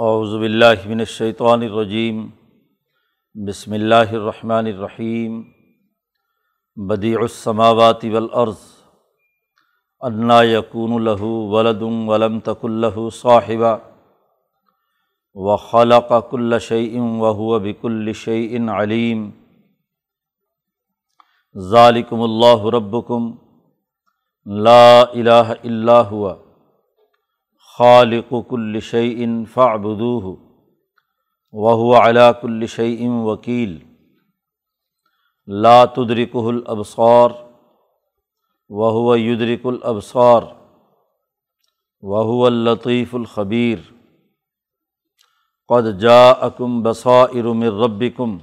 باللہ من الشیطان الرجیم، بسم اللہ الرحمن الرحیم، بدیع السماوات والارض، انا یقون له ولد ولم تک له صاحبہ و خلق کل شعی وهو بكل شعی علیم۔ ذالکم اللہ ربکم، لا الہ الا هو خالق کل شعین فعبدوہ وهو على كل شيء وکیل لا تدركه الابصار وهو يدرك الابصار وهو اللطيف الخبير قد جاءكم بصائر من ربكم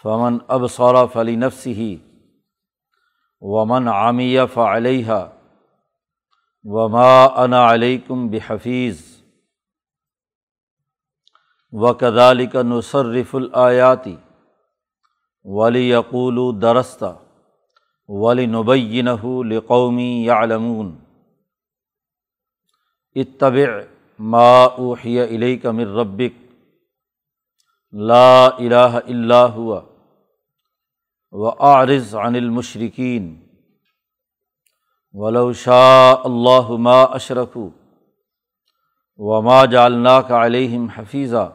فمن ابصر فلنفسه ومن عمي فعليها وما انا علیکم بحفیظ و کدالک نصرف الیاتی ولی یقول درستہ ولی نبین لقومی یعلمون اتبع ما اوحی الیک من ربک لا الہ الا ہوا و عارض عن المشرقین ولو شاء اللہ ما اشرف وما جالنا کا علیہم حفیظہ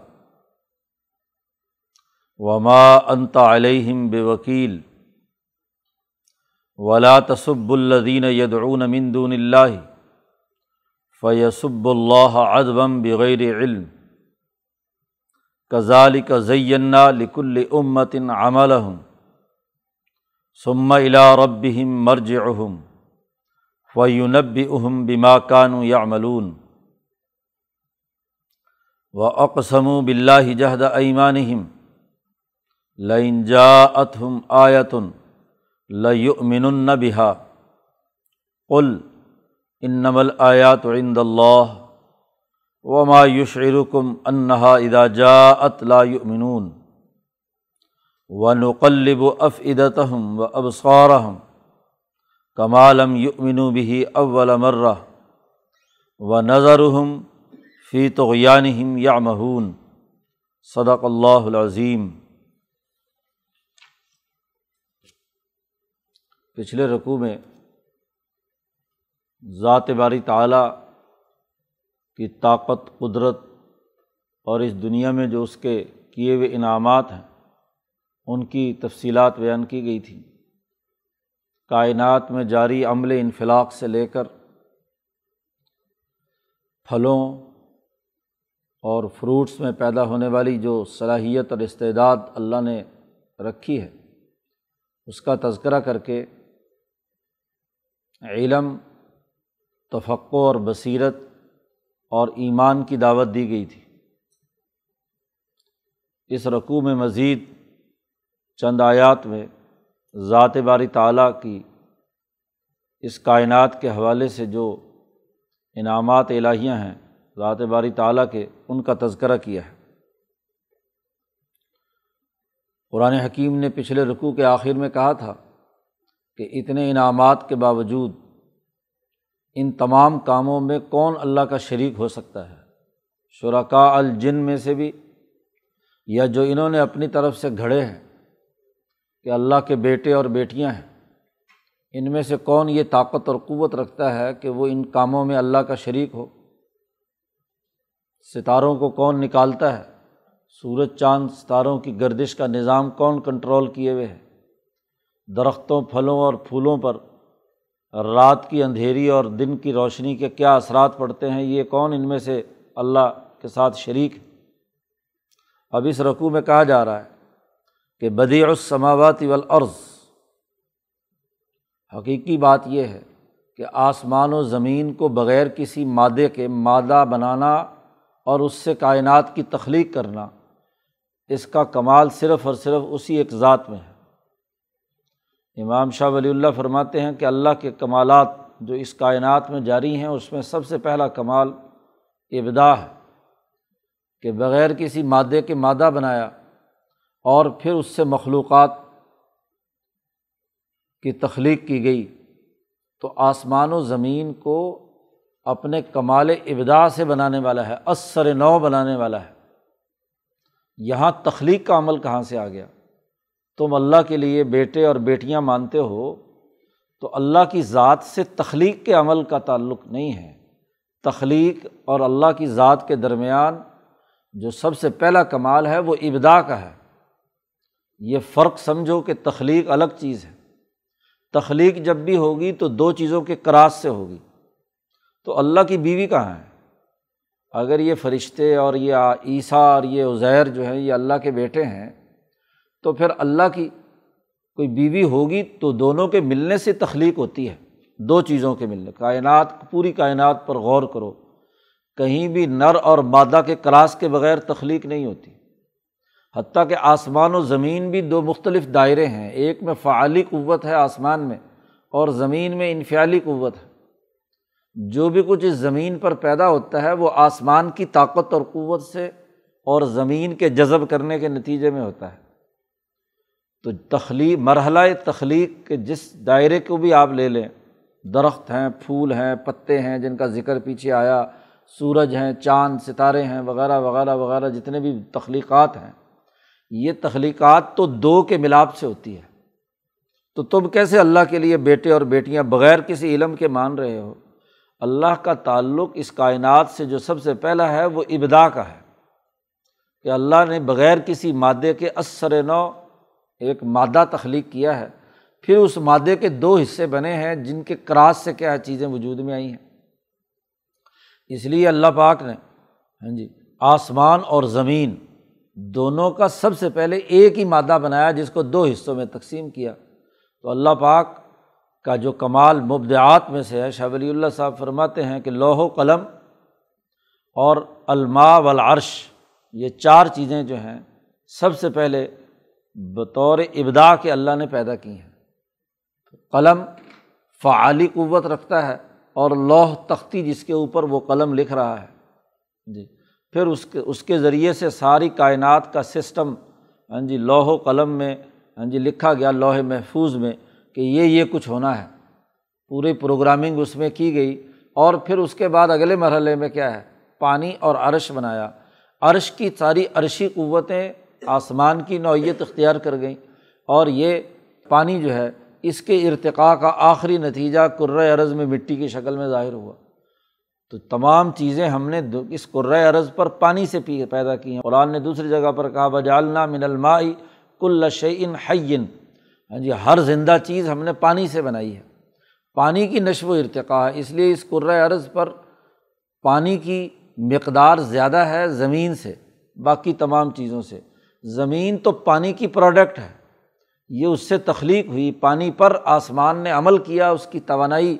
وما انت علیہم بے وکیل ولا تصب الدین یدعون من دون اللہ فیصب اللہ ادبم بغیر علم کزالک زینا لکل امتن عملہم ثم الى ربهم مرجعهم و یونب اہم بما کانو یا ملون و اقسم بلّہ جہد ایمان لئن جا اتہم آیتن لمن بہا قل انمل آیات عند اللہ وما یشعرکم انہا اذا جاءت لا یؤمنون و نقلب افعدتہم و ابصارہم کمالم یؤمن بھی اول مرہ و نظرہم فی توغیانہم یا مہون صدق اللہ العظیم پچھلے رقوع میں ذات باری تعلیٰ کی طاقت، قدرت اور اس دنیا میں جو اس کے کیے ہوئے انعامات ہیں، ان کی تفصیلات بیان کی گئی تھیں۔ کائنات میں جاری عمل انفلاق سے لے کر پھلوں اور فروٹس میں پیدا ہونے والی جو صلاحیت اور استعداد اللہ نے رکھی ہے، اس کا تذکرہ کر کے علم تفقع اور بصیرت اور ایمان کی دعوت دی گئی تھی۔ اس رقوع میں مزید چند آیات میں ذات باری تعلیٰ کی اس کائنات کے حوالے سے جو انعامات الہیاں ہیں، ذات باری تعلیٰ کے، ان کا تذکرہ کیا ہے۔ قرآن حکیم نے پچھلے رقوع کے آخر میں کہا تھا کہ اتنے انعامات کے باوجود ان تمام کاموں میں کون اللہ کا شریک ہو سکتا ہے؟ شرکا الجن میں سے بھی، یا جو انہوں نے اپنی طرف سے گھڑے ہیں کہ اللہ کے بیٹے اور بیٹیاں ہیں۔ ان میں سے کون یہ طاقت اور قوت رکھتا ہے کہ وہ ان کاموں میں اللہ کا شریک ہو؟ ستاروں کو کون نکالتا ہے؟ سورج، چاند، ستاروں کی گردش کا نظام کون کنٹرول کیے ہوئے ہے؟ درختوں، پھلوں اور پھولوں پر رات کی اندھیری اور دن کی روشنی کے کیا اثرات پڑتے ہیں؟ یہ کون ان میں سے اللہ کے ساتھ شریک ہے؟ اب اس رقوع میں کہا جا رہا ہے کہ بدیع السماوات والارض۔ حقیقی بات یہ ہے کہ آسمان و زمین کو بغیر کسی مادے کے مادہ بنانا اور اس سے کائنات کی تخلیق کرنا، اس کا کمال صرف اور صرف اسی ایک ذات میں ہے۔ امام شاہ ولی اللہ فرماتے ہیں کہ اللہ کے کمالات جو اس کائنات میں جاری ہیں، اس میں سب سے پہلا کمال ابدا ہے کہ بغیر کسی مادے کے مادہ بنایا اور پھر اس سے مخلوقات کی تخلیق کی گئی۔ تو آسمان و زمین کو اپنے کمال ابدا سے بنانے والا ہے، اثر نو بنانے والا ہے۔ یہاں تخلیق کا عمل کہاں سے آ گیا؟ تم اللہ کے لیے بیٹے اور بیٹیاں مانتے ہو، تو اللہ کی ذات سے تخلیق کے عمل کا تعلق نہیں ہے۔ تخلیق اور اللہ کی ذات کے درمیان جو سب سے پہلا کمال ہے، وہ ابدا کا ہے۔ یہ فرق سمجھو کہ تخلیق الگ چیز ہے۔ تخلیق جب بھی ہوگی تو دو چیزوں کے کراس سے ہوگی۔ تو اللہ کی بیوی کہاں ہے؟ اگر یہ فرشتے اور یہ عیسیٰ اور یہ عزیر جو ہیں یہ اللہ کے بیٹے ہیں، تو پھر اللہ کی کوئی بیوی ہوگی تو دونوں کے ملنے سے تخلیق ہوتی ہے۔ دو چیزوں کے ملنے، کائنات، پوری کائنات پر غور کرو۔ کہیں بھی نر اور مادہ کے کراس کے بغیر تخلیق نہیں ہوتی۔ حتیٰ کہ آسمان و زمین بھی دو مختلف دائرے ہیں، ایک میں فعالی قوت ہے آسمان میں اور زمین میں انفیالی قوت ہے۔ جو بھی کچھ اس زمین پر پیدا ہوتا ہے وہ آسمان کی طاقت اور قوت سے اور زمین کے جذب کرنے کے نتیجے میں ہوتا ہے۔ تو تخلیق، مرحلہ تخلیق کے جس دائرے کو بھی آپ لے لیں، درخت ہیں، پھول ہیں، پتے ہیں جن کا ذکر پیچھے آیا، سورج ہیں، چاند، ستارے ہیں، وغیرہ وغیرہ وغیرہ، جتنے بھی تخلیقات ہیں۔ یہ تخلیقات تو دو کے ملاپ سے ہوتی ہے۔ تو تم کیسے اللہ کے لیے بیٹے اور بیٹیاں بغیر کسی علم کے مان رہے ہو؟ اللہ کا تعلق اس کائنات سے جو سب سے پہلا ہے، وہ ابدا کا ہے۔ کہ اللہ نے بغیر کسی مادے کے اثر نو ایک مادہ تخلیق کیا ہے۔ پھر اس مادے کے دو حصے بنے ہیں، جن کے کراس سے کیا چیزیں وجود میں آئی ہیں۔ اس لیے اللہ پاک نے ہاں جی آسمان اور زمین دونوں کا سب سے پہلے ایک ہی مادہ بنایا جس کو دو حصوں میں تقسیم کیا۔ تو اللہ پاک کا جو کمال مبدعات میں سے ہے، شاہ ولی اللہ صاحب فرماتے ہیں کہ لوہ و قلم اور الما والعرش، یہ چار چیزیں جو ہیں، سب سے پہلے بطور ابدا کے اللہ نے پیدا کی ہیں۔ قلم فعالی قوت رکھتا ہے اور لوہ تختی جس کے اوپر وہ قلم لکھ رہا ہے۔ جی۔ پھر اس کے اس کے ذریعے سے ساری کائنات کا سسٹم ہاں جی لوہ و قلم میں ہاں جی لکھا گیا لوہے محفوظ میں کہ یہ یہ کچھ ہونا ہے۔ پوری پروگرامنگ اس میں کی گئی۔ اور پھر اس کے بعد اگلے مرحلے میں کیا ہے؟ پانی اور عرش بنایا۔ عرش کی ساری عرشی قوتیں آسمان کی نوعیت اختیار کر گئیں۔ اور یہ پانی جو ہے، اس کے ارتقاء کا آخری نتیجہ کرۂ ارض میں مٹی کی شکل میں ظاہر ہوا۔ تو تمام چیزیں ہم نے اس کرۂ ارض پر پانی سے پی پیدا کی ہیں۔ قرآن نے دوسری جگہ پر کہا بجالنا من المائی کل شعین حین ہاں جی ہر زندہ چیز ہم نے پانی سے بنائی ہے۔ پانی کی نشو و ارتقاء ہے۔ اس لیے اس کرۂ ارض پر پانی کی مقدار زیادہ ہے زمین سے، باقی تمام چیزوں سے۔ زمین تو پانی کی پروڈکٹ ہے۔ یہ اس سے تخلیق ہوئی، پانی پر آسمان نے عمل کیا، اس کی توانائی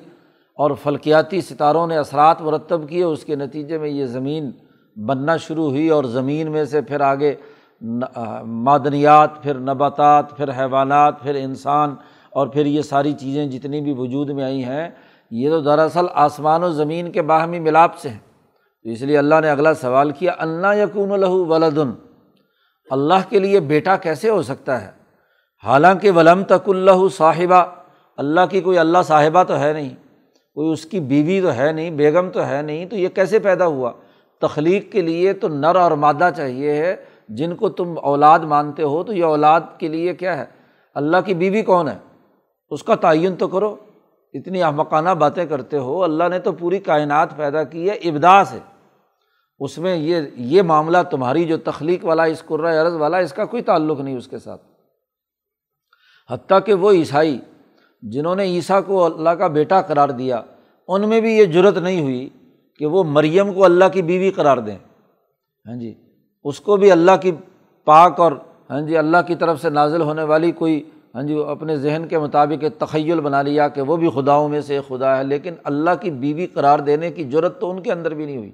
اور فلکیاتی ستاروں نے اثرات مرتب کیے، اس کے نتیجے میں یہ زمین بننا شروع ہوئی اور زمین میں سے پھر آگے معدنیات، پھر نباتات، پھر حیوانات، پھر انسان اور پھر یہ ساری چیزیں جتنی بھی وجود میں آئی ہیں، یہ تو دراصل آسمان و زمین کے باہمی ملاپ سے ہیں۔ تو اس لیے اللہ نے اگلا سوال کیا اللہ یقون الہو ولادن اللہ کے لیے بیٹا کیسے ہو سکتا ہے؟ حالانکہ ولم تک اللہ صاحبہ، اللہ کی کوئی اللہ صاحبہ تو ہے نہیں۔ کوئی اس کی بیوی تو ہے نہیں، بیگم تو ہے نہیں، تو یہ کیسے پیدا ہوا؟ تخلیق کے لیے تو نر اور مادہ چاہیے ہے، جن کو تم اولاد مانتے ہو تو یہ اولاد کے لیے کیا ہے؟ اللہ کی بیوی کون ہے؟ اس کا تعین تو کرو۔ اتنی احمقانہ باتیں کرتے ہو، اللہ نے تو پوری کائنات پیدا کی ہے ابدا سے۔ اس میں یہ یہ معاملہ تمہاری جو تخلیق والا، اس قرۂۂ عرض والا، اس کا کوئی تعلق نہیں اس کے ساتھ۔ حتیٰ کہ وہ عیسائی جنہوں نے عیسیٰ کو اللہ کا بیٹا قرار دیا، ان میں بھی یہ جرت نہیں ہوئی کہ وہ مریم کو اللہ کی بیوی قرار دیں۔ ہاں جی اس کو بھی اللہ کی پاک اور ہاں جی اللہ کی طرف سے نازل ہونے والی کوئی ہاں جی اپنے ذہن کے مطابق ایک تخیل بنا لیا کہ وہ بھی خداؤں میں سے خدا ہے، لیکن اللہ کی بیوی قرار دینے کی ضرورت تو ان کے اندر بھی نہیں ہوئی۔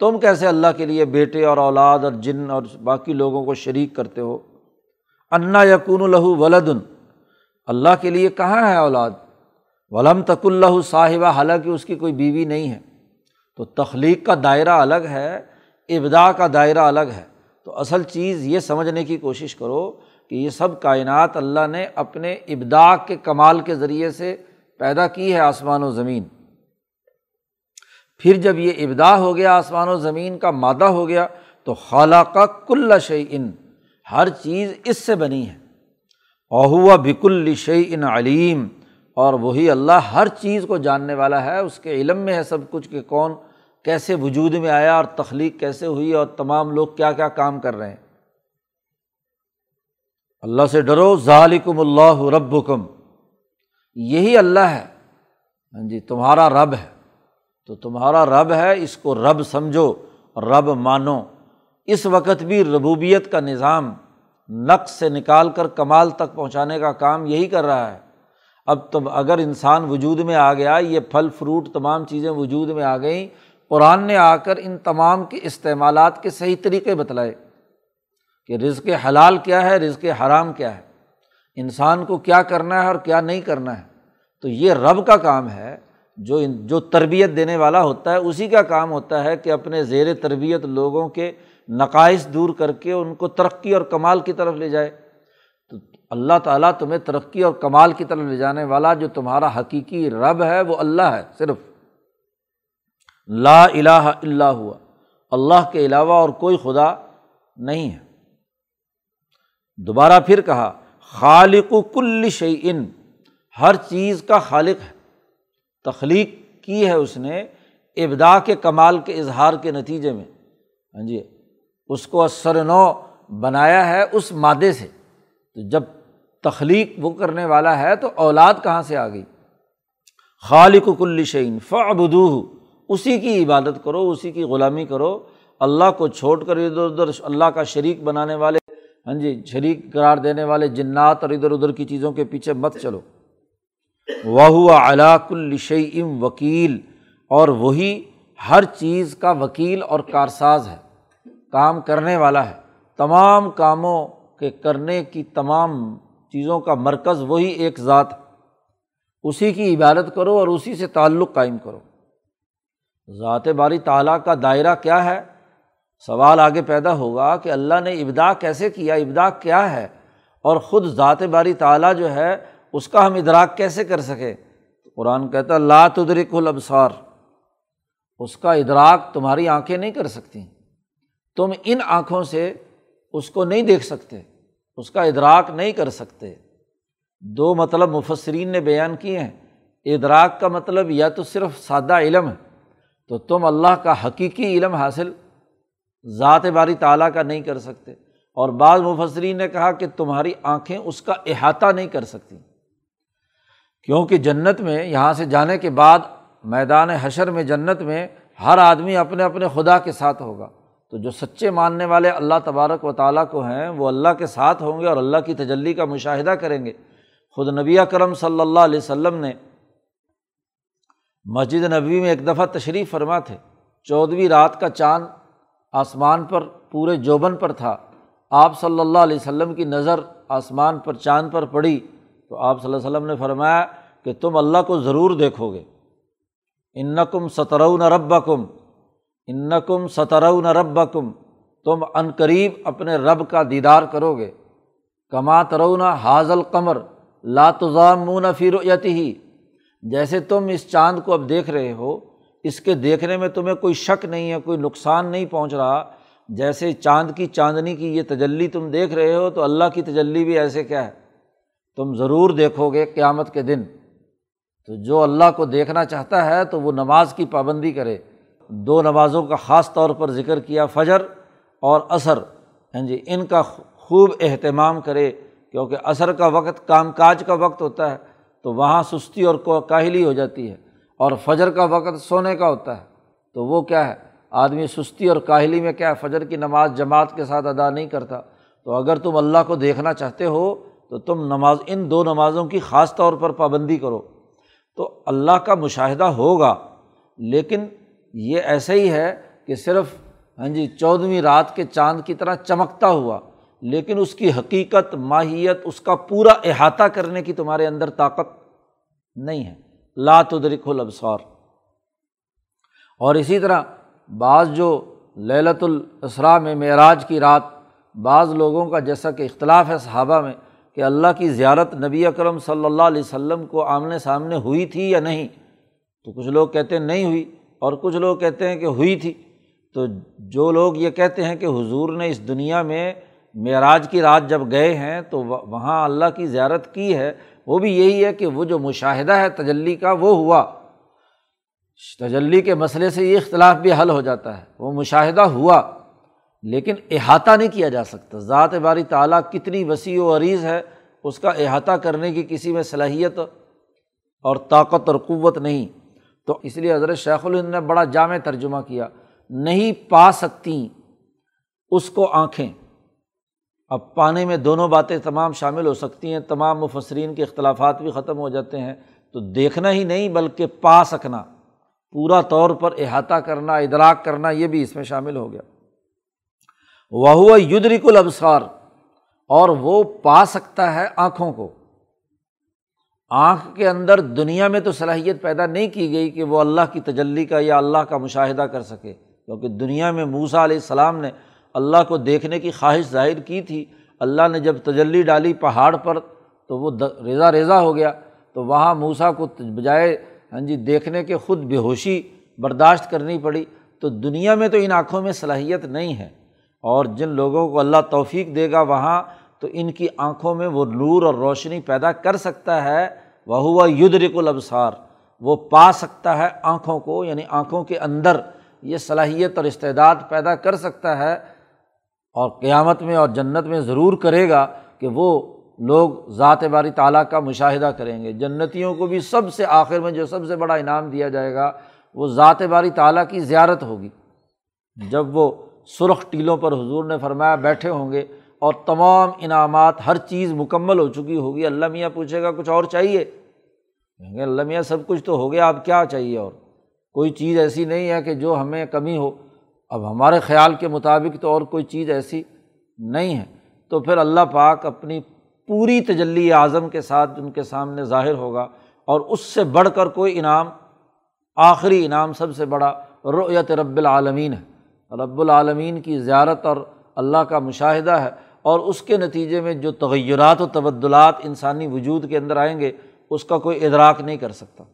تم کیسے اللہ کے لیے بیٹے اور اولاد اور جن اور باقی لوگوں کو شریک کرتے ہو؟ انا یقون الہو ولادن اللہ کے لیے کہاں ہے اولاد؟ ولم تک اللہ صاحبہ، حالانکہ اس کی کوئی بیوی نہیں ہے۔ تو تخلیق کا دائرہ الگ ہے ابدا کا دائرہ الگ ہے۔ تو اصل چیز یہ سمجھنے کی کوشش کرو کہ یہ سب کائنات اللہ نے اپنے ابدا کے کمال کے ذریعے سے پیدا کی ہے آسمان و زمین۔ پھر جب یہ ابدا ہو گیا، آسمان و زمین کا مادہ ہو گیا، تو خالہ کا کل ان ہر چیز اس سے بنی ہے۔ اوہوا بکل شعی ان علیم اور وہی اللہ ہر چیز کو جاننے والا ہے، اس کے علم میں ہے سب کچھ کہ کون کیسے وجود میں آیا اور تخلیق کیسے ہوئی اور تمام لوگ کیا کیا کام کر رہے ہیں۔ اللہ سے ڈرو ظالکم اللہ ربکم۔ یہی اللہ ہے۔ ہاں جی تمہارا رب ہے۔ تو تمہارا رب ہے، اس کو رب سمجھو، رب مانو۔ اس وقت بھی ربوبیت کا نظام نقص سے نکال کر کمال تک پہنچانے کا کام یہی کر رہا ہے۔ اب تب اگر انسان وجود میں آ گیا، یہ پھل، فروٹ، تمام چیزیں وجود میں آ گئیں، قرآن نے آ کر ان تمام کے استعمالات کے صحیح طریقے بتلائے کہ رزق حلال کیا ہے، رزق حرام کیا ہے۔ انسان کو کیا کرنا ہے اور کیا نہیں کرنا ہے۔ تو یہ رب کا کام ہے، جو جو تربیت دینے والا ہوتا ہے، اسی کا کام ہوتا ہے کہ اپنے زیر تربیت لوگوں کے نقائص دور کر کے ان کو ترقی اور کمال کی طرف لے جائے۔ تو اللہ تعالیٰ تمہیں ترقی اور کمال کی طرف لے جانے والا جو تمہارا حقیقی رب ہے وہ اللہ ہے، صرف۔ لا الہ اللہ ہوا۔ اللہ کے علاوہ اور کوئی خدا نہیں ہے۔ دوبارہ پھر کہا، خالق و کل شعین ہر چیز کا خالق ہے۔ تخلیق کی ہے اس نے ابدا کے کمال کے اظہار کے نتیجے میں۔ ہاں جی۔ اس کو اثر نو بنایا ہے اس مادے سے۔ تو جب تخلیق وہ کرنے والا ہے تو اولاد کہاں سے آ گئی؟ خالق و کل شعین فعبدو اسی کی عبادت کرو، اسی کی غلامی کرو۔ اللہ کو چھوڑ کر ادھر ادھر اللہ کا شریک بنانے والے ہاں جی شریک قرار دینے والے جنات اور ادھر ادھر کی چیزوں کے پیچھے مت چلو۔ وہ علاق الشعیم وکیل، اور وہی ہر چیز کا وکیل اور کارساز ہے۔ کام کرنے والا ہے۔ تمام کاموں کے کرنے کی تمام چیزوں کا مرکز وہی ایک ذات اسی کی عبادت کرو اور اسی سے تعلق قائم کرو۔ ذات باری تعالیٰ کا دائرہ کیا ہے؟ سوال آگے پیدا ہوگا کہ اللہ نے ابدا کیسے کیا؟ ابدا کیا ہے؟ اور خود ذات باری تعالیٰ جو ہے، اس کا ہم ادراک کیسے کر سکے قرآن کہتا لا تدرک الابصار اس کا ادراک تمہاری آنکھیں نہیں کر سکتی۔ تم ان آنکھوں سے اس کو نہیں دیکھ سکتے، اس کا ادراک نہیں کر سکتے۔ دو مطلب مفسرین نے بیان کیے ہیں۔ ادراک کا مطلب یا تو صرف سادہ علم ہے، تو تم اللہ کا حقیقی علم حاصل ذات باری تعالیٰ کا نہیں کر سکتے۔ اور بعض مفسرین نے کہا کہ تمہاری آنکھیں اس کا احاطہ نہیں کر سکتی۔ کیونکہ جنت میں، یہاں سے جانے کے بعد میدان حشر میں جنت میں ہر آدمی اپنے اپنے خدا کے ساتھ ہوگا۔ تو جو سچے ماننے والے اللہ تبارک و تعالیٰ کو ہیں، وہ اللہ کے ساتھ ہوں گے اور اللہ کی تجلی کا مشاہدہ کریں گے۔ خود نبی کرم صلی اللہ علیہ وسلم نے مسجد نبی میں ایک دفعہ تشریف فرما تھے۔ چودھویں رات کا چاند آسمان پر، پورے جوبن پر تھا۔ آپ صلی اللہ علیہ وسلم کی نظر آسمان پر، چاند پر پڑی۔ تو آپ صلی اللہ علیہ وسلم نے فرمایا کہ تم اللہ کو ضرور دیکھو گے۔ ان کم سترون رب کم ان کم سترون رب کم تم عنقریب اپنے رب کا دیدار کرو گے کما ترون حاضل قمر لاتضامون فیر ہی جیسے تم اس چاند کو اب دیکھ رہے ہو، اس کے دیکھنے میں تمہیں کوئی شک نہیں ہے، کوئی نقصان نہیں پہنچ رہا۔ جیسے چاند کی چاندنی کی یہ تجلی تم دیکھ رہے ہو، تو اللہ کی تجلی بھی ایسے کیا ہے؟ تم ضرور دیکھو گے قیامت کے دن۔ تو جو اللہ کو دیکھنا چاہتا ہے، تو وہ نماز کی پابندی کرے۔ دو نمازوں کا خاص طور پر ذکر کیا، فجر اور عصر۔ ہاں جی ان کا خوب اہتمام کرے، کیونکہ عصر کا وقت، کام کاج کا وقت ہوتا ہے، تو وہاں سستی اور کاہلی ہو جاتی ہے، اور فجر کا وقت سونے کا ہوتا ہے۔ تو وہ کیا ہے؟ آدمی سستی اور کاہلی میں کیا ہے؟ فجر کی نماز جماعت کے ساتھ ادا نہیں کرتا۔ تو اگر تم اللہ کو دیکھنا چاہتے ہو، تو تم نماز، ان دو نمازوں کی خاص طور پر پابندی کرو۔ تو اللہ کا مشاہدہ ہوگا، لیکن یہ ایسا ہی ہے کہ صرف ہاں جی چودھویں رات کے چاند کی طرح چمکتا ہوا، لیکن اس کی حقیقت، ماہیت، اس کا پورا احاطہ کرنے کی تمہارے اندر طاقت نہیں ہے۔ لات ادرک الابصار۔ اور اسی طرح بعض جو للت الاسراء میں معراج کی رات، بعض لوگوں کا جیسا کہ اختلاف ہے صحابہ میں کہ اللہ کی زیارت نبی اکرم صلی اللہ علیہ وسلم کو آمنے سامنے ہوئی تھی یا نہیں، تو کچھ لوگ کہتے نہیں ہوئی۔ اور کچھ لوگ کہتے ہیں کہ ہوئی تھی۔ تو جو لوگ یہ کہتے ہیں کہ حضور نے اس دنیا میں معراج کی رات جب گئے ہیں، تو وہاں اللہ کی زیارت کی ہے۔ وہ بھی یہی ہے کہ وہ جو مشاہدہ ہے تجلی کا، وہ ہوا۔ تجلی کے مسئلے سے یہ اختلاف بھی حل ہو جاتا ہے۔ وہ مشاہدہ ہوا، لیکن احاطہ نہیں کیا جا سکتا۔ ذات باری تعلیٰ کتنی وسیع و عریض ہے، اس کا احاطہ کرنے کی کسی میں صلاحیت اور طاقت اور قوت نہیں۔ تو اس لیے حضرت شیخ الہند نے بڑا جامع ترجمہ کیا، نہیں پا سکتی اس کو آنکھیں۔ اب پانے میں دونوں باتیں تمام شامل ہو سکتی ہیں، تمام مفسرین کے اختلافات بھی ختم ہو جاتے ہیں۔ تو دیکھنا ہی نہیں بلکہ پا سکنا، پورا طور پر احاطہ کرنا، ادراک کرنا، یہ بھی اس میں شامل ہو گیا۔ وہ ہوا یدرک الابصار، اور وہ پا سکتا ہے آنکھوں کو۔ آنکھ کے اندر دنیا میں تو صلاحیت پیدا نہیں کی گئی کہ وہ اللہ کی تجلی کا یا اللہ کا مشاہدہ کر سکے، کیونکہ دنیا میں موسا علیہ السلام نے اللہ کو دیکھنے کی خواہش ظاہر کی تھی۔ اللہ نے جب تجلی ڈالی پہاڑ پر تو وہ ریزا ریزا ہو گیا۔ تو وہاں موسا کو بجائے ہاں جی دیکھنے کے خود بے ہوشی برداشت کرنی پڑی۔ تو دنیا میں تو ان آنکھوں میں صلاحیت نہیں ہے۔ اور جن لوگوں کو اللہ توفیق دے گا، وہاں تو ان کی آنکھوں میں وہ نور اور روشنی پیدا کر سکتا ہے وہ ہوا یدرک الابصار۔ وہ پا سکتا ہے آنکھوں کو یعنی آنکھوں کے اندر یہ صلاحیت اور استعداد پیدا کر سکتا ہے اور قیامت میں اور جنت میں ضرور کرے گا کہ وہ لوگ ذات باری تعالیٰ کا مشاہدہ کریں گے۔ جنتیوں کو بھی سب سے آخر میں جو سب سے بڑا انعام دیا جائے گا، وہ ذات باری تعالیٰ کی زیارت ہوگی۔ جب وہ سرخ ٹیلوں پر حضور نے فرمایا بیٹھے ہوں گے اور تمام انعامات ہر چیز مکمل ہو چکی ہوگی۔ اللہ میاں پوچھے گا، کچھ اور چاہیے؟ کہیں گے اللہ میاں، سب کچھ تو ہو گیا، اب کیا چاہیے اور؟ کوئی چیز ایسی نہیں ہے کہ جو ہمیں کمی ہو۔ اب ہمارے خیال کے مطابق تو اور کوئی چیز ایسی نہیں ہے۔ تو پھر اللہ پاک اپنی پوری تجلی اعظم کے ساتھ ان کے سامنے ظاہر ہوگا اور اس سے بڑھ کر کوئی انعام، آخری انعام سب سے بڑا رویت رب العالمین ہے۔ رب العالمین کی زیارت اور اللہ کا مشاہدہ ہے۔ اور اس کے نتیجے میں جو تغیرات و تبدلات انسانی وجود کے اندر آئیں گے، اس کا کوئی ادراک نہیں کر سکتا۔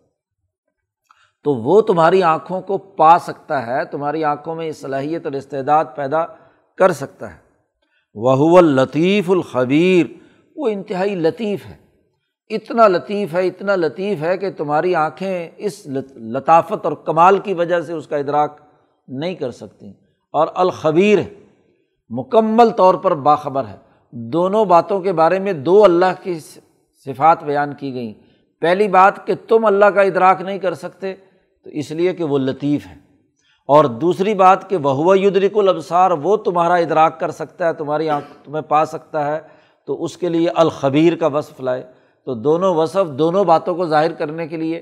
تو وہ تمہاری آنکھوں کو پا سکتا ہے، تمہاری آنکھوں میں صلاحیت اور استعداد پیدا کر سکتا ہے۔ وہ لطیف الخبیر وہ انتہائی لطیف ہے۔ اتنا لطیف ہے، اتنا لطیف ہے کہ تمہاری آنکھیں اس لطافت اور کمال کی وجہ سے اس کا ادراک نہیں کر سکتی۔ اور الخبیر ہے۔ مکمل طور پر باخبر ہے۔ دونوں باتوں کے بارے میں دو اللہ کی صفات بیان کی گئیں۔ پہلی بات کہ تم اللہ کا ادراک نہیں کر سکتے، تو اس لیے کہ وہ لطیف ہے اور دوسری بات کہ وہ یدرک الابصار، وہ تمہارا ادراک کر سکتا ہے، تمہاری آنکھ تمہیں پا سکتا ہے، تو اس کے لیے الخبیر کا وصف لائے۔ تو دونوں وصف دونوں باتوں کو ظاہر کرنے کے لیے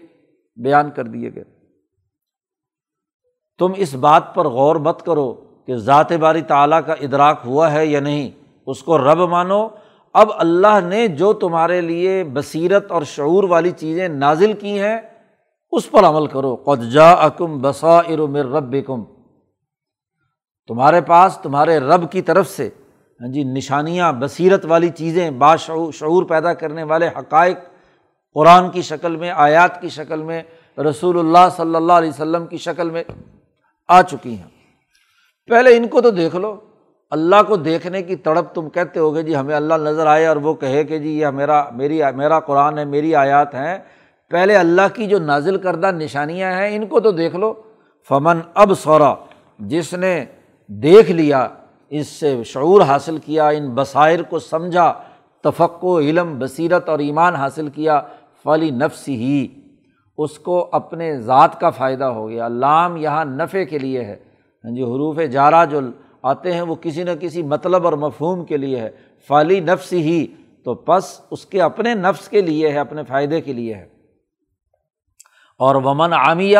بیان کر دیے گئے۔ تم اس بات پر غور مت کرو۔ کہ ذات باری تعلیٰ کا ادراک ہوا ہے یا نہیں، اس کو رب مانو۔ اب اللہ نے جو تمہارے لیے بصیرت اور شعور والی چیزیں نازل کی ہیں، اس پر عمل کرو۔ قدجا اکم بسا ارم رب کم تمہارے پاس، تمہارے رب کی طرف سے ہاں جی نشانیاں، بصیرت والی چیزیں، باشعور، شعور پیدا کرنے والے حقائق، قرآن کی شکل میں، آیات کی شکل میں، رسول اللہ صلی اللہ علیہ وسلم کی شکل میں آ چکی ہیں۔ پہلے ان کو تو دیکھ لو۔ اللہ کو دیکھنے کی تڑپ تم کہتے ہو گے جی ہمیں اللہ نظر آئے اور وہ کہے کہ جی یہ میرا، میری، میرا قرآن ہے، میری آیات ہیں۔ پہلے اللہ کی جو نازل کردہ نشانیاں ہیں، ان کو تو دیکھ لو۔ فمن اب سورا جس نے دیکھ لیا، اس سے شعور حاصل کیا، ان بصائر کو سمجھا تفق و علم، بصیرت اور ایمان حاصل کیا۔ فلی نفس ہی اس کو اپنے ذات کا فائدہ ہو گیا۔ لام یہاں نفع کے لیے ہے۔ ہاں جی حروف جارہ جو آتے ہیں، وہ کسی نہ کسی مطلب اور مفہوم کے لیے ہے۔ فالی نفس ہی تو پس اس کے اپنے نفس کے لیے ہے، اپنے فائدے کے لیے ہے۔ اور ومن عامیہ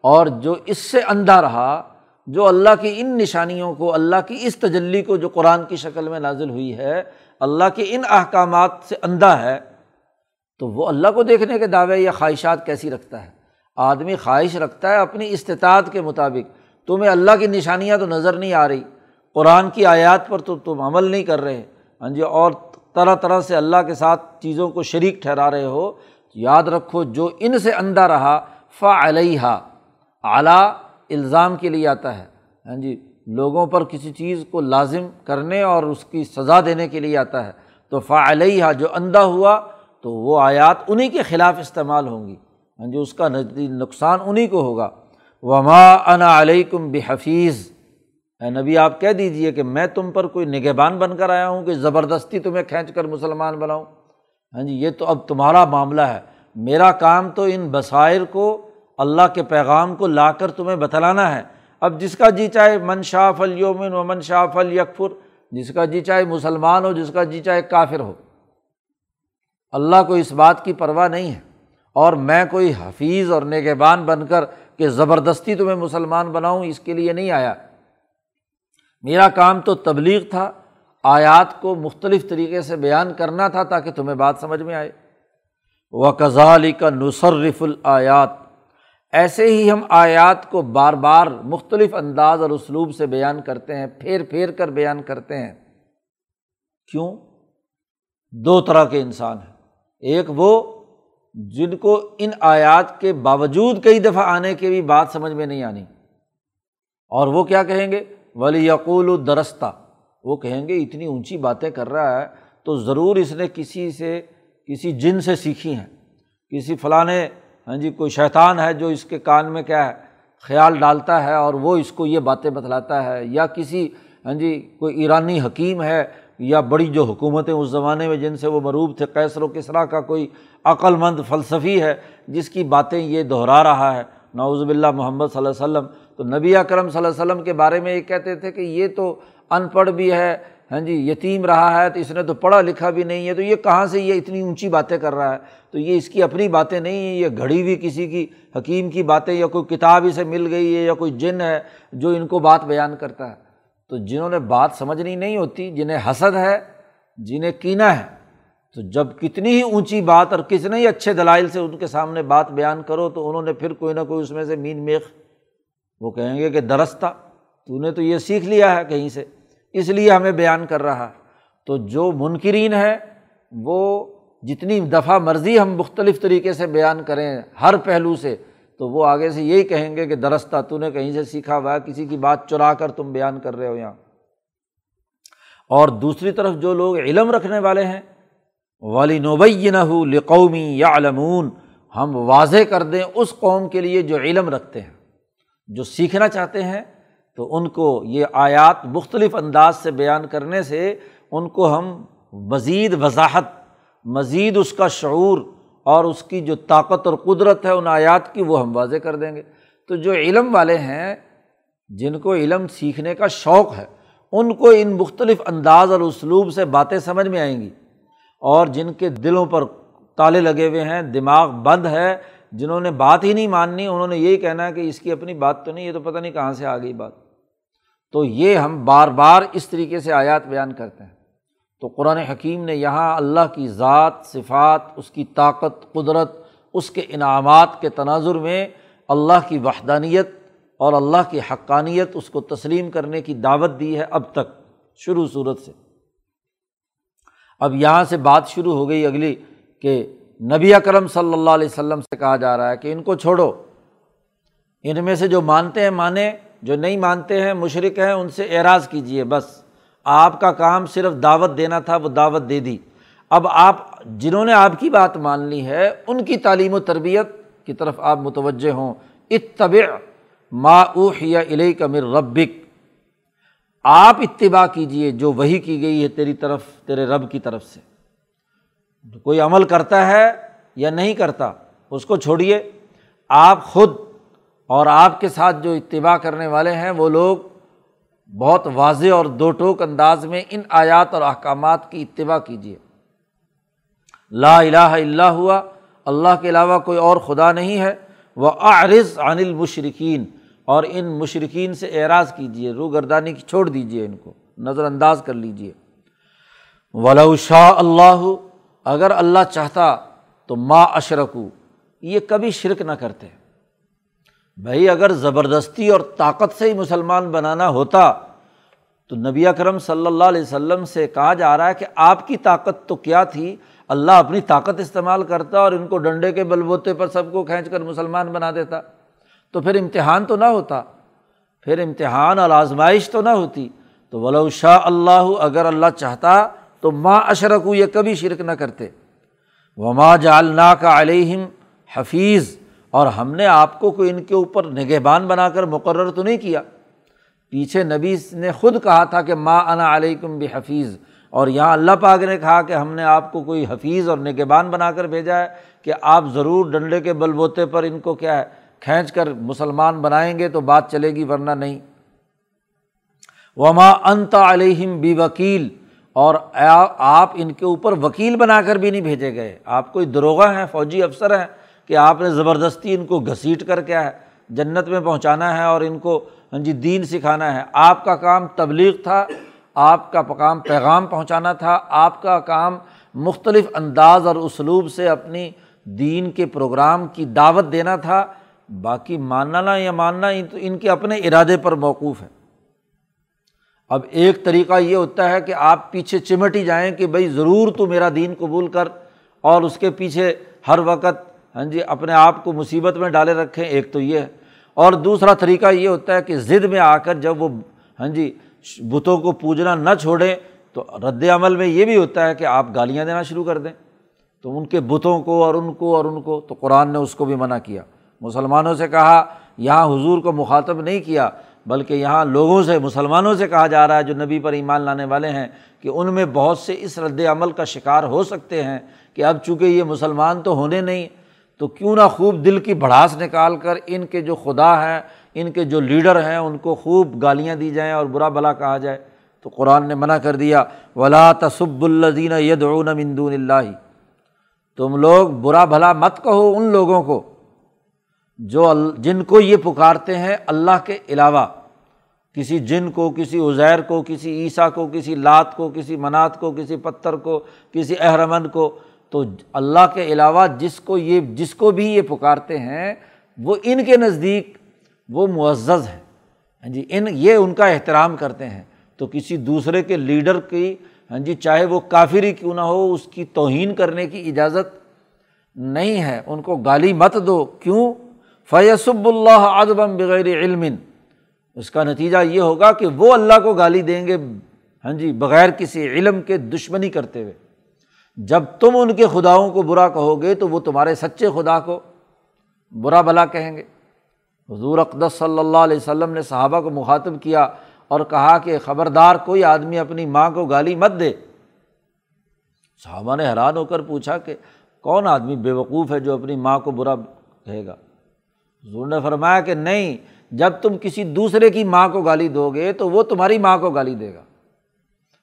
اور جو اس سے اندھا رہا، جو اللہ کی ان نشانیوں کو، اللہ کی اس تجلی کو جو قرآن کی شکل میں نازل ہوئی ہے، اللہ کے ان احکامات سے اندھا ہے، تو وہ اللہ کو دیکھنے کے دعوے یا خواہشات کیسی رکھتا ہے؟ آدمی خواہش رکھتا ہے اپنی استطاعت کے مطابق۔ تمہیں اللہ کی نشانیاں تو نظر نہیں آ رہی۔ قرآن کی آیات پر تو تم عمل نہیں کر رہے۔ ہاں جی اور طرح طرح سے اللہ کے ساتھ چیزوں کو شریک ٹھہرا رہے ہو۔ یاد رکھو، جو ان سے اندھا رہا فا علیہ اعلیٰ الزام کے لیے آتا ہے۔ ہاں جی لوگوں پر کسی چیز کو لازم کرنے اور اس کی سزا دینے کے لیے آتا ہے۔ تو فعلیہ جو اندھا ہوا، تو وہ آیات انہیں کے خلاف استعمال ہوں گی۔ ہاں جی اس کا نقصان انہیں کو ہوگا۔ وما انا علیکم بحفیظ اے نبی، آپ کہہ دیجیے کہ میں تم پر کوئی نگہبان بن کر آیا ہوں کہ زبردستی تمہیں کھینچ کر مسلمان بناؤں۔ ہاں جی یہ تو اب تمہارا معاملہ ہے۔ میرا کام تو ان بصائر کو، اللہ کے پیغام کو لا کر تمہیں بتلانا ہے۔ اب جس کا جی چاہے من شاہ فل یومن و من شاہ فل یکفر جس کا جی چاہے مسلمان ہو، جس کا جی چاہے کافر ہو۔ اللہ کو اس بات کی پرواہ نہیں ہے۔ اور میں کوئی حفیظ اور نگہبان بن کر کہ زبردستی تمہیں مسلمان بناؤں، اس کے لیے نہیں آیا۔ میرا کام تو تبلیغ تھا، آیات کو مختلف طریقے سے بیان کرنا تھا تاکہ تمہیں بات سمجھ میں آئے۔ و کزالی کا نصرف الیات ایسے ہی ہم آیات کو بار بار مختلف انداز اور اسلوب سے بیان کرتے ہیں، پھیر پھیر کر بیان کرتے ہیں۔ کیوں؟ دو طرح کے انسان ہیں۔ ایک وہ جن کو ان آیات کے باوجود کئی دفعہ آنے کے بھی بات سمجھ میں نہیں آنی۔ اور وہ کیا کہیں گے؟ ولی یقول درستہ وہ کہیں گے، اتنی اونچی باتیں کر رہا ہے تو ضرور اس نے کسی سے، کسی جن سے سیکھی ہیں۔ کسی فلاں ہاں جی کوئی شیطان ہے جو اس کے کان میں کیا ہے، خیال ڈالتا ہے اور وہ اس کو یہ باتیں بتلاتا ہے۔ یا کسی ہاں جی کوئی ایرانی حکیم ہے یا بڑی جو حکومتیں اس زمانے میں جن سے وہ مروب تھے کیسر و کسرا کا کوئی عقل مند فلسفی ہے، جس کی باتیں یہ دہرا رہا ہے۔ نعوذ باللہ محمد صلی اللہ علیہ وسلم۔ تو نبی اکرم صلی اللہ علیہ وسلم کے بارے میں یہ کہتے تھے کہ یہ تو ان پڑھ بھی ہے ہاں جی یتیم رہا ہے، تو اس نے تو پڑھا لکھا بھی نہیں ہے، تو یہ کہاں سے یہ اتنی اونچی باتیں کر رہا ہے؟ تو یہ اس کی اپنی باتیں نہیں ہیں، یہ گھڑی ہوئی کسی کی حکیم کی باتیں یا کوئی کتاب اسے مل گئی ہے یا کوئی جن ہے جو ان کو بات بیان کرتا ہے۔ تو جنہوں نے بات سمجھنی نہیں ہوتی، جنہیں حسد ہے، جنہیں کینا ہے، تو جب کتنی ہی اونچی بات اور کتنے ہی اچھے دلائل سے ان کے سامنے بات بیان کرو، تو انہوں نے پھر کوئی نہ کوئی اس میں سے مین میخ، وہ کہیں گے کہ درستہ، تو نے تو یہ سیکھ لیا ہے کہیں سے، اس لیے ہمیں بیان کر رہا تو جو منکرین ہے وہ جتنی دفعہ مرضی ہم مختلف طریقے سے بیان کریں، ہر پہلو سے تو وہ آگے سے یہی کہیں گے کہ درستہ تو نے کہیں سے سیکھا ہوا کسی کی بات چرا کر تم بیان کر رہے ہو یہاں۔ اور دوسری طرف جو لوگ علم رکھنے والے ہیں والی نوبئی نہ ہو لقومی یا علمون ہم واضح کر دیں اس قوم کے لیے جو علم رکھتے ہیں۔ جو سیکھنا چاہتے ہیں، تو ان کو یہ آیات مختلف انداز سے بیان کرنے سے ان کو ہم مزید وضاحت، مزید اس کا شعور اور اس کی جو طاقت اور قدرت ہے ان آیات کی وہ ہم واضح کر دیں گے۔ تو جو علم والے ہیں، جن کو علم سیکھنے کا شوق ہے، ان کو ان مختلف انداز اور اسلوب سے باتیں سمجھ میں آئیں گی۔ اور جن کے دلوں پر تالے لگے ہوئے ہیں، دماغ بند ہے، جنہوں نے بات ہی نہیں ماننی، انہوں نے یہی کہنا ہے کہ اس کی اپنی بات تو نہیں، یہ تو پتہ نہیں کہاں سے آ گئی بات۔ تو یہ ہم بار بار اس طریقے سے آیات بیان کرتے ہیں۔ تو قرآن حکیم نے یہاں اللہ کی ذات، صفات، اس کی طاقت، قدرت، اس کے انعامات کے تناظر میں اللہ کی وحدانیت اور اللہ کی حقانیت اس کو تسلیم کرنے کی دعوت دی ہے اب تک، شروع صورت سے۔ اب یہاں سے بات شروع ہو گئی اگلی کہ نبی اکرم صلی اللہ علیہ وسلم سے کہا جا رہا ہے کہ ان کو چھوڑو۔ ان میں سے جو مانتے ہیں مانے جو نہیں مانتے ہیں مشرق ہیں، ان سے اعراض کیجیے بس۔ آپ کا کام صرف دعوت دینا تھا، وہ دعوت دے دی۔ اب آپ، جنہوں نے آپ کی بات مان لی ہے، ان کی تعلیم و تربیت کی طرف آپ متوجہ ہوں۔ اتبع ما اوحی الیک من ربک۔ آپ اتباع کیجیے جو وہی کی گئی ہے تیری طرف، تیرے رب کی طرف سے۔ کوئی عمل کرتا ہے یا نہیں کرتا، اس کو چھوڑیے۔ آپ خود اور آپ کے ساتھ جو اتباع کرنے والے ہیں، وہ لوگ بہت واضح اور دو ٹوک انداز میں ان آیات اور احکامات کی اتباع کیجیے لا الہ الا ہوا، اللہ کے علاوہ کوئی اور خدا نہیں ہے۔ وہ عارض عن المشرقین اور ان مشرقین سے اعراض کیجیے رو گردانی کی چھوڑ دیجیے ان کو، نظر انداز کر لیجیے ولا شاہ اللہ اگر اللہ چاہتا تو ما اشرکو یہ کبھی شرک نہ کرتے۔ بھائی اگر زبردستی اور طاقت سے ہی مسلمان بنانا ہوتا تو نبی اکرم صلی اللہ علیہ وسلم سے کہا جا رہا ہے کہ آپ کی طاقت تو کیا تھی؟ اللہ اپنی طاقت استعمال کرتا اور ان کو ڈنڈے کے بل بوتے پر سب کو کھینچ کر مسلمان بنا دیتا۔ تو پھر امتحان تو نہ ہوتا۔ پھر امتحان اور آزمائش تو نہ ہوتی۔ تو ولو شاہ اللہ اگر اللہ چاہتا تو ماں اشرک یہ کبھی شرک نہ کرتے۔ وما جالنا کا علیہم حفیظ۔ اور ہم نے آپ کو کوئی ان کے اوپر نگہبان بنا کر مقرر تو نہیں کیا۔ پیچھے نبی نے خود کہا تھا کہ ماں انا علیکم بھی حفیظ اور یہاں اللہ پاک نے کہا کہ ہم نے آپ کو کوئی حفیظ اور نگہبان بنا کر بھیجا ہے کہ آپ ضرور ڈنڈے کے بل بوتے پر ان کو کیا ہے، کھینچ کر مسلمان بنائیں گے تو بات چلے گی، ورنہ نہیں۔ وما انت علیہم بی وکیل اور آپ ان کے اوپر وکیل بنا کر بھی نہیں بھیجے گئے۔ آپ کوئی دروغہ ہیں، فوجی افسر ہیں کہ آپ نے زبردستی ان کو گھسیٹ کر کیا ہے جنت میں پہنچانا ہے اور ان کو ہاں جی دین سکھانا ہے۔ آپ کا کام تبلیغ تھا، آپ کا کام پیغام پہنچانا تھا، آپ کا کام مختلف انداز اور اسلوب سے اپنی دین کے پروگرام کی دعوت دینا تھا۔ باقی ماننا یا ماننا تو ان کے اپنے ارادے پر موقوف ہے اب ایک طریقہ یہ ہوتا ہے کہ آپ پیچھے چمٹ ہی جائیں کہ بھائی ضرور تو میرا دین قبول کر اور اس کے پیچھے ہر وقت ہاں جی اپنے آپ کو مصیبت میں ڈالے رکھیں، ایک تو یہ ہے۔ اور دوسرا طریقہ یہ ہوتا ہے کہ ضد میں آ کر جب وہ ہاں جی بتوں کو پوجنا نہ چھوڑیں، تو رد عمل میں یہ بھی ہوتا ہے کہ آپ گالیاں دینا شروع کر دیں۔ تو ان کے بتوں کو اور ان کو اور ان کو، تو قرآن نے اس کو بھی منع کیا۔ مسلمانوں سے کہا، یہاں حضور کو مخاطب نہیں کیا، بلکہ یہاں لوگوں سے، مسلمانوں سے کہا جا رہا ہے، جو نبی پر ایمان لانے والے ہیں، کہ ان میں بہت سے اس رد عمل کا شکار ہو سکتے ہیں کہ اب چونکہ یہ مسلمان تو ہونے نہیں تو کیوں نہ خوب دل کی بڑھاس نکال کر ان کے جو خدا ہیں، ان کے جو لیڈر ہیں، ان کو خوب گالیاں دی جائیں اور برا بلا کہا جائے۔ تو قرآن نے منع کر دیا، ولا تصب الدین یدعون من دون اللہ تم لوگ برا بھلا مت کہو ان لوگوں کو جو جن کو یہ پکارتے ہیں اللہ کے علاوہ۔ کسی جن کو، کسی عزیر کو، کسی عیسیٰ کو، کسی لات کو، کسی منات کو، کسی پتھر کو، کسی احرمن کو۔ تو اللہ کے علاوہ جس کو یہ جس کو بھی یہ پکارتے ہیں، وہ ان کے نزدیک وہ معزز ہے ہاں جی ان یہ ان کا احترام کرتے ہیں۔ تو کسی دوسرے کے لیڈر کی ہاں جی چاہے وہ کافری کیوں نہ ہو، اس کی توہین کرنے کی اجازت نہیں ہے۔ ان کو گالی مت دو۔ کیوں؟ فیصب اللہ ادبم بغیر علم۔ اس کا نتیجہ یہ ہوگا کہ وہ اللہ کو گالی دیں گے ہاں جی بغیر کسی علم کے دشمنی کرتے ہوئے۔ جب تم ان کے خداؤں کو برا کہو گے تو وہ تمہارے سچے خدا کو برا بلا کہیں گے۔ حضور اقدس صلی اللہ علیہ وسلم نے صحابہ کو مخاطب کیا اور کہا کہ خبردار کوئی آدمی اپنی ماں کو گالی مت دے۔ صحابہ نے حیران ہو کر پوچھا کہ کون آدمی بے وقوف ہے جو اپنی ماں کو برا کہے گا؟ حضور نے فرمایا کہ نہیں، جب تم کسی دوسرے کی ماں کو گالی دو گے تو وہ تمہاری ماں کو گالی دے گا۔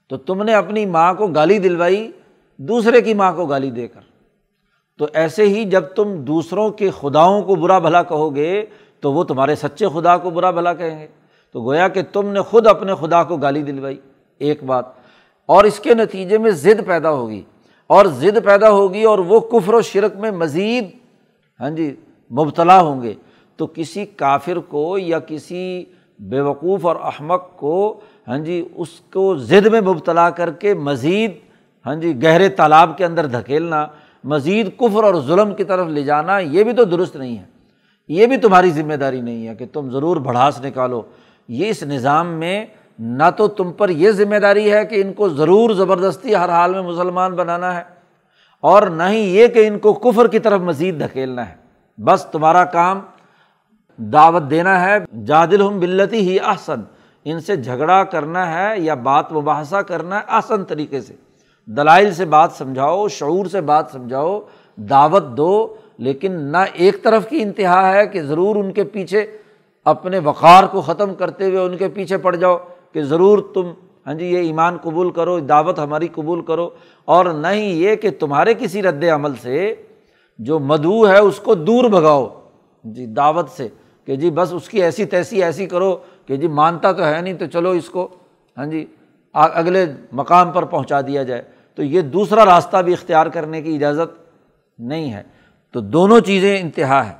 تو تم نے اپنی ماں کو گالی دلوائی دوسرے کی ماں کو گالی دے کر۔ تو ایسے ہی جب تم دوسروں کے خداؤں کو برا بھلا کہو گے، تو وہ تمہارے سچے خدا کو برا بھلا کہیں گے۔ تو گویا کہ تم نے خود اپنے خدا کو گالی دلوائی۔ ایک بات۔ اور اس کے نتیجے میں ضد پیدا ہوگی۔ اور ضد پیدا ہوگی اور وہ کفر و شرک میں مزید ہاں جی مبتلا ہوں گے۔ تو کسی کافر کو یا کسی بیوقوف اور احمق کو ہاں جی اس کو ضد میں مبتلا کر کے مزید ہاں جی گہرے تالاب کے اندر دھکیلنا، مزید کفر اور ظلم کی طرف لے جانا، یہ بھی تو درست نہیں ہے۔ یہ بھی تمہاری ذمہ داری نہیں ہے کہ تم ضرور بڑھاس نکالو۔ یہ اس نظام میں نہ تو تم پر یہ ذمہ داری ہے کہ ان کو ضرور زبردستی ہر حال میں مسلمان بنانا ہے، اور نہ ہی یہ کہ ان کو کفر کی طرف مزید دھکیلنا ہے۔ بس تمہارا کام دعوت دینا ہے جادل ہم بلتی ہی آسن ان سے جھگڑا کرنا ہے یا بات مباحثہ کرنا ہے آسن طریقے سے۔ دلائل سے بات سمجھاؤ، شعور سے بات سمجھاؤ، دعوت دو، لیکن نہ ایک طرف کی انتہا ہے کہ ضرور ان کے پیچھے اپنے وقار کو ختم کرتے ہوئے ان کے پیچھے پڑ جاؤ کہ ضرور تم ہاں جی یہ ایمان قبول کرو، دعوت ہماری قبول کرو، اور نہ ہی یہ کہ تمہارے کسی رد عمل سے جو مدعو ہے اس کو دور بھگاؤ جی دعوت سے کہ جی بس اس کی ایسی تیسی ایسی کرو کہ جی مانتا تو ہے نہیں تو چلو اس کو ہاں جی اگلے مقام پر پہنچا دیا جائے۔ تو یہ دوسرا راستہ بھی اختیار کرنے کی اجازت نہیں ہے۔ تو دونوں چیزیں انتہا ہے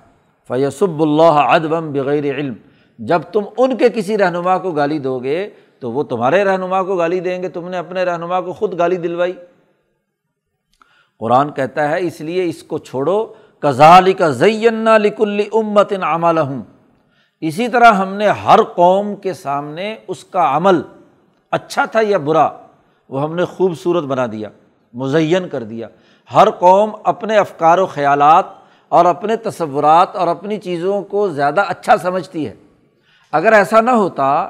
فیصب اللہ ادبم بغیر علم۔ جب تم ان کے کسی رہنما کو گالی دو گے، تو وہ تمہارے رہنما کو گالی دیں گے۔ تم نے اپنے رہنما کو خود گالی دلوائی۔ قرآن کہتا ہے، اس لیے اس کو چھوڑو۔ کزال کا زینا لکل امت عمل ہوں اسی طرح ہم نے ہر قوم کے سامنے اس کا عمل اچھا تھا یا برا؟ وہ ہم نے خوبصورت بنا دیا، مزین کر دیا۔ ہر قوم اپنے افکار و خیالات اور اپنے تصورات اور اپنی چیزوں کو زیادہ اچھا سمجھتی ہے۔ اگر ایسا نہ ہوتا،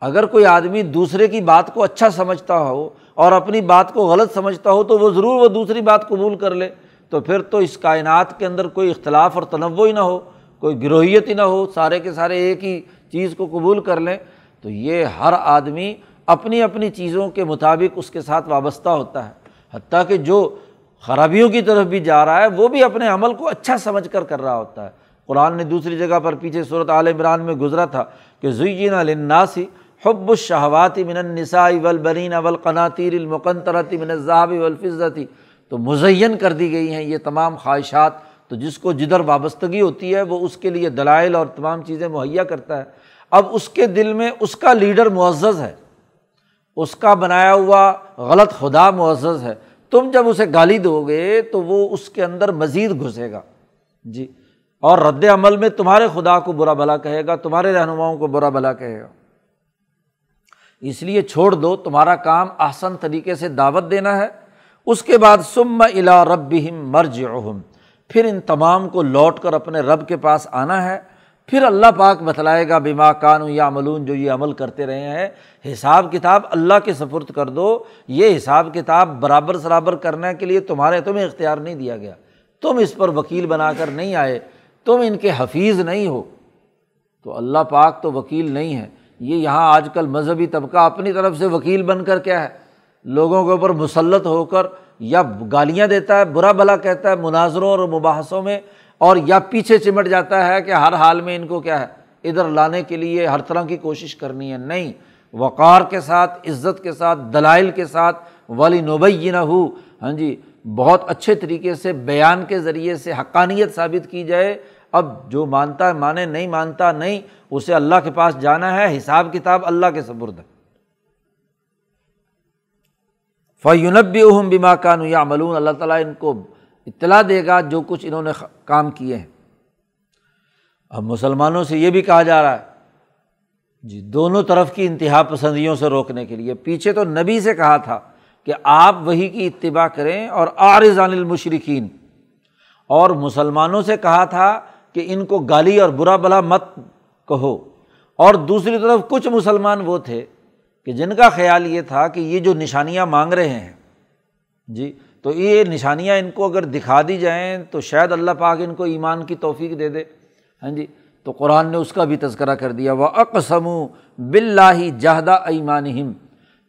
اگر کوئی آدمی دوسرے کی بات کو اچھا سمجھتا ہو اور اپنی بات کو غلط سمجھتا ہو، تو وہ ضرور وہ دوسری بات قبول کر لے۔ تو پھر تو اس کائنات کے اندر کوئی اختلاف اور تنوع ہی نہ ہو، کوئی گروہیت ہی نہ ہو، سارے کے سارے ایک ہی چیز کو قبول کر لیں۔ تو یہ ہر آدمی اپنی اپنی چیزوں کے مطابق اس کے ساتھ وابستہ ہوتا ہے۔ حتیٰ کہ جو خرابیوں کی طرف بھی جا رہا ہے، وہ بھی اپنے عمل کو اچھا سمجھ کر کر رہا ہوتا ہے۔ قرآن نے دوسری جگہ پر پیچھے صورت عال عمران میں گزرا تھا کہ زئین الناسی حب الشہوات من النساء والبنین والقناطیر المقنطرۃ من الذهب والفضة۔ تو مزین کر دی گئی ہیں یہ تمام خواہشات۔ تو جس کو جدھر وابستگی ہوتی ہے، وہ اس کے لیے دلائل اور تمام چیزیں مہیا کرتا ہے۔ اب اس کے دل میں اس کا لیڈر معزز ہے۔ اس کا بنایا ہوا غلط خدا معزز ہے۔ تم جب اسے گالی دو گے تو وہ اس کے اندر مزید گھسے گا۔ جی۔ اور رد عمل میں تمہارے خدا کو برا بھلا کہے گا، تمہارے رہنماؤں کو برا بھلا کہے گا۔ اس لیے چھوڑ دو، تمہارا کام آسن طریقے سے دعوت دینا ہے۔ اس کے بعد سم الا رب مرج پھر ان تمام کو لوٹ کر اپنے رب کے پاس آنا ہے۔ پھر اللہ پاک بتلائے گا بیما کانو یا ملون جو یہ عمل کرتے رہے ہیں، حساب کتاب اللہ کے سفرد کر دو، یہ حساب کتاب برابر سرابر کرنے کے لیے تمہارے تمہیں اختیار نہیں دیا گیا۔ تم اس پر وکیل بنا کر نہیں آئے، تم ان کے حفیظ نہیں ہو۔ تو اللہ پاک تو وکیل نہیں ہے یہ یہاں آج کل مذہبی طبقہ اپنی طرف سے وکیل بن کر کیا ہے؟ لوگوں کے اوپر مسلط ہو کر یا گالیاں دیتا ہے، برا بھلا کہتا ہے مناظروں اور مباحثوں میں اور یا پیچھے چمٹ جاتا ہے کہ ہر حال میں ان کو کیا ہے، ادھر لانے کے لیے ہر طرح کی کوشش کرنی ہے۔ نہیں، وقار کے ساتھ، عزت کے ساتھ، دلائل کے ساتھ ولی نوبئی نہ ہو ہاں جی بہت اچھے طریقے سے، بیان کے ذریعے سے حقانیت ثابت کی جائے۔ اب جو مانتا ہے، مانے، نہیں مانتا، نہیں، اسے اللہ کے پاس جانا ہے۔ حساب کتاب اللہ کے سبرد فیونب اہم بیما کانو یا ملون اللہ تعالیٰ ان کو اطلاع دے گا جو کچھ انہوں نے کام کیے ہیں۔ اب مسلمانوں سے یہ بھی کہا جا رہا ہے جی دونوں طرف کی انتہا پسندیوں سے روکنے کے لیے۔ پیچھے تو نبی سے کہا تھا کہ آپ وہی کی اتباع کریں اور عن المشرقین اور مسلمانوں سے کہا تھا کہ ان کو گالی اور برا بلا مت کہو۔ اور دوسری طرف کچھ مسلمان وہ تھے کہ جن کا خیال یہ تھا کہ یہ جو نشانیاں مانگ رہے ہیں جی تو یہ نشانیاں ان کو اگر دکھا دی جائیں تو شاید اللہ پاک ان کو ایمان کی توفیق دے دے۔ ہاں جی تو قرآن نے اس کا بھی تذکرہ کر دیا وہ اقسم بلّہ جہدہ ایمان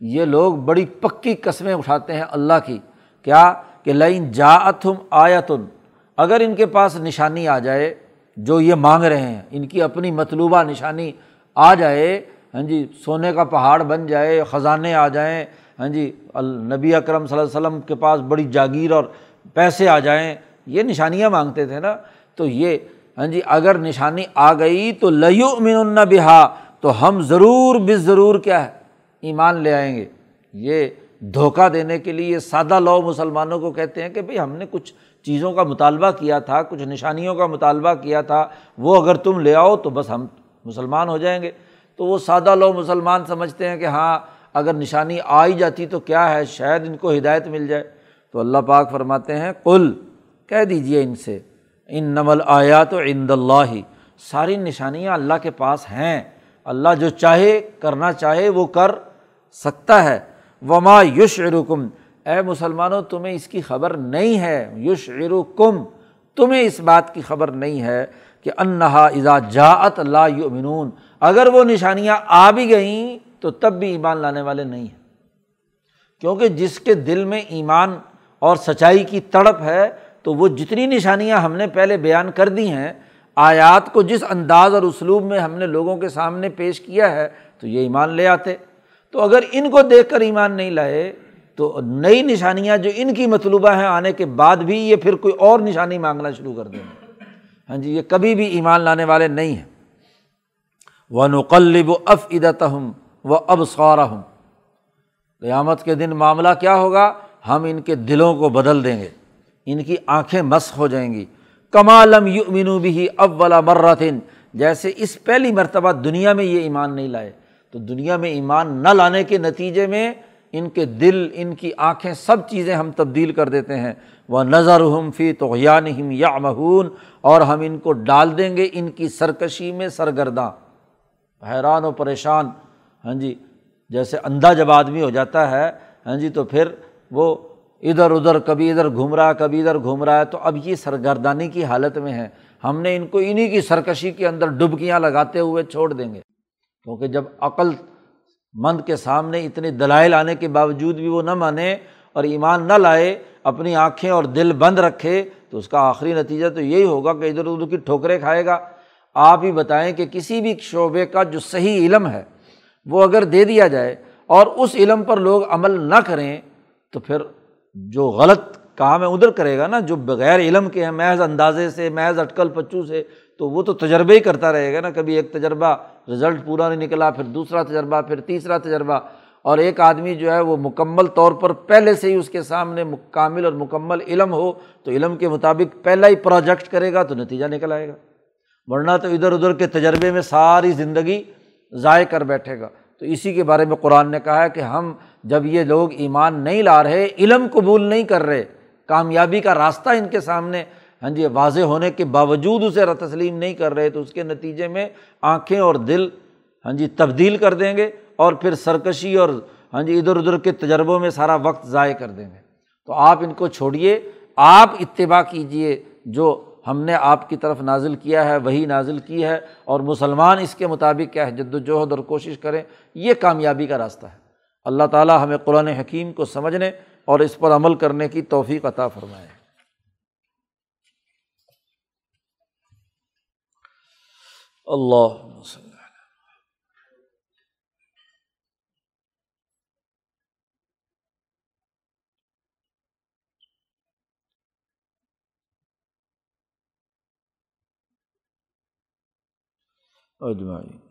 یہ لوگ بڑی پکی قسمیں اٹھاتے ہیں اللہ کی۔ کیا؟ کہ لائن جاعتم آیتن اگر ان کے پاس نشانی آ جائے، جو یہ مانگ رہے ہیں، ان کی اپنی مطلوبہ نشانی آ جائے ہاں جی سونے کا پہاڑ بن جائے، خزانے آ جائیں ہاں جی النبی اکرم صلی اللہ علیہ وسلم کے پاس بڑی جاگیر اور پیسے آ جائیں، یہ نشانیاں مانگتے تھے نا۔ تو یہ ہاں جی اگر نشانی آ گئی تو لیو امین بہا تو ہم ضرور بے ضرور کیا ہے، ایمان لے آئیں گے۔ یہ دھوکہ دینے کے لیے سادہ لو مسلمانوں کو کہتے ہیں کہ بھائی ہم نے کچھ چیزوں کا مطالبہ کیا تھا، کچھ نشانیوں کا مطالبہ کیا تھا، وہ اگر تم لے آؤ تو بس ہم مسلمان ہو جائیں گے۔ تو وہ سادہ لو مسلمان سمجھتے ہیں کہ ہاں اگر نشانی آ ہی جاتی تو کیا ہے؟ شاید ان کو ہدایت مل جائے۔ تو اللہ پاک فرماتے ہیں کل کہہ دیجیے ان سے ان نمل آیا تو عند اللہ۔ ہی ساری نشانیاں اللہ کے پاس ہیں۔ اللہ جو چاہے، کرنا چاہے، وہ کر سکتا ہے۔ وما یش ارکم اے مسلمانوں، تمہیں اس کی خبر نہیں ہے۔ یش ارکم تمہیں اس بات کی خبر نہیں ہے کہ انہا اذا جاعت لا یؤمنون۔ اگر وہ نشانیاں آ بھی گئیں تو تب بھی ایمان لانے والے نہیں ہیں۔ کیونکہ جس کے دل میں ایمان اور سچائی کی تڑپ ہے، تو وہ جتنی نشانیاں ہم نے پہلے بیان کر دی ہیں، آیات کو جس انداز اور اسلوب میں ہم نے لوگوں کے سامنے پیش کیا ہے، تو یہ ایمان لے آتے۔ تو اگر ان کو دیکھ کر ایمان نہیں لائے، تو نئی نشانیاں جو ان کی مطلوبہ ہیں، آنے کے بعد بھی یہ پھر کوئی اور نشانی مانگنا شروع کر دیں۔ گے ہاں جی یہ کبھی بھی ایمان لانے والے نہیں ہیں۔ وہ نقلب و اف وہ اب ہوں قیامت کے دن معاملہ کیا ہوگا؟ ہم ان کے دلوں کو بدل دیں گے، ان کی آنکھیں مس ہو جائیں گی۔ کمالم یو بھی اب والا مرتن۔ جیسے اس پہلی مرتبہ دنیا میں یہ ایمان نہیں لائے، تو دنیا میں ایمان نہ لانے کے نتیجے میں ان کے دل، ان کی آنکھیں سب چیزیں ہم تبدیل کر دیتے ہیں۔ وہ نظر ہم فی تو یا مہون اور ہم ان کو ڈال دیں گے ان کی سرکشی میں سرگرداں۔ حیران و پریشان۔ ہاں جی جیسے اندھا جب آدمی ہو جاتا ہے ہاں جی تو پھر وہ ادھر ادھر، کبھی ادھر گھوم رہا ہے کبھی ادھر گھوم رہا ہے، تو اب یہ سرگردانی کی حالت میں ہے ہم نے ان کو انہیں کی سرکشی کے اندر ڈبکیاں لگاتے ہوئے چھوڑ دیں گے۔ کیونکہ جب عقل مند کے سامنے اتنے دلائل آنے کے باوجود بھی وہ نہ مانے اور ایمان نہ لائے، اپنی آنکھیں اور دل بند رکھے، تو اس کا آخری نتیجہ تو یہی ہوگا کہ ادھر ادھر کی ٹھوکریں کھائے گا۔ آپ ہی بتائیں کہ کسی بھی شعبے کا جو صحیح علم ہے وہ اگر دے دیا جائے اور اس علم پر لوگ عمل نہ کریں، تو پھر جو غلط کام ہے ادھر کرے گا نا، جو بغیر علم کے ہیں، محض اندازے سے، محض اٹکل پچو سے، تو وہ تو تجربے ہی کرتا رہے گا نا۔ کبھی ایک تجربہ رزلٹ پورا نہیں نکلا، پھر دوسرا تجربہ، پھر تیسرا تجربہ۔ اور ایک آدمی جو ہے، وہ مکمل طور پر پہلے سے ہی اس کے سامنے کامل اور مکمل علم ہو، تو علم کے مطابق پہلا ہی پروجیکٹ کرے گا، تو نتیجہ نکل آئے گا۔ ورنہ تو ادھر ادھر کے تجربے میں ساری زندگی ضائع کر بیٹھے گا۔ تو اسی کے بارے میں قرآن نے کہا ہے کہ ہم جب یہ لوگ ایمان نہیں لا رہے، علم قبول نہیں کر رہے، کامیابی کا راستہ ان کے سامنے ہاں جی واضح ہونے کے باوجود اسے تسلیم نہیں کر رہے، تو اس کے نتیجے میں آنکھیں اور دل ہاں جی تبدیل کر دیں گے اور پھر سرکشی اور ہاں جی ادھر ادھر کے تجربوں میں سارا وقت ضائع کر دیں گے۔ تو آپ ان کو چھوڑیے، آپ اتباع کیجیے جو ہم نے آپ کی طرف نازل کیا ہے، وہی نازل کی ہے اور مسلمان اس کے مطابق کیا ہے؟ جد وجہد اور کوشش کریں، یہ کامیابی کا راستہ ہے۔ اللہ تعالیٰ ہمیں قرآن حکیم کو سمجھنے اور اس پر عمل کرنے کی توفیق عطا فرمائے۔ اللہ اجمائی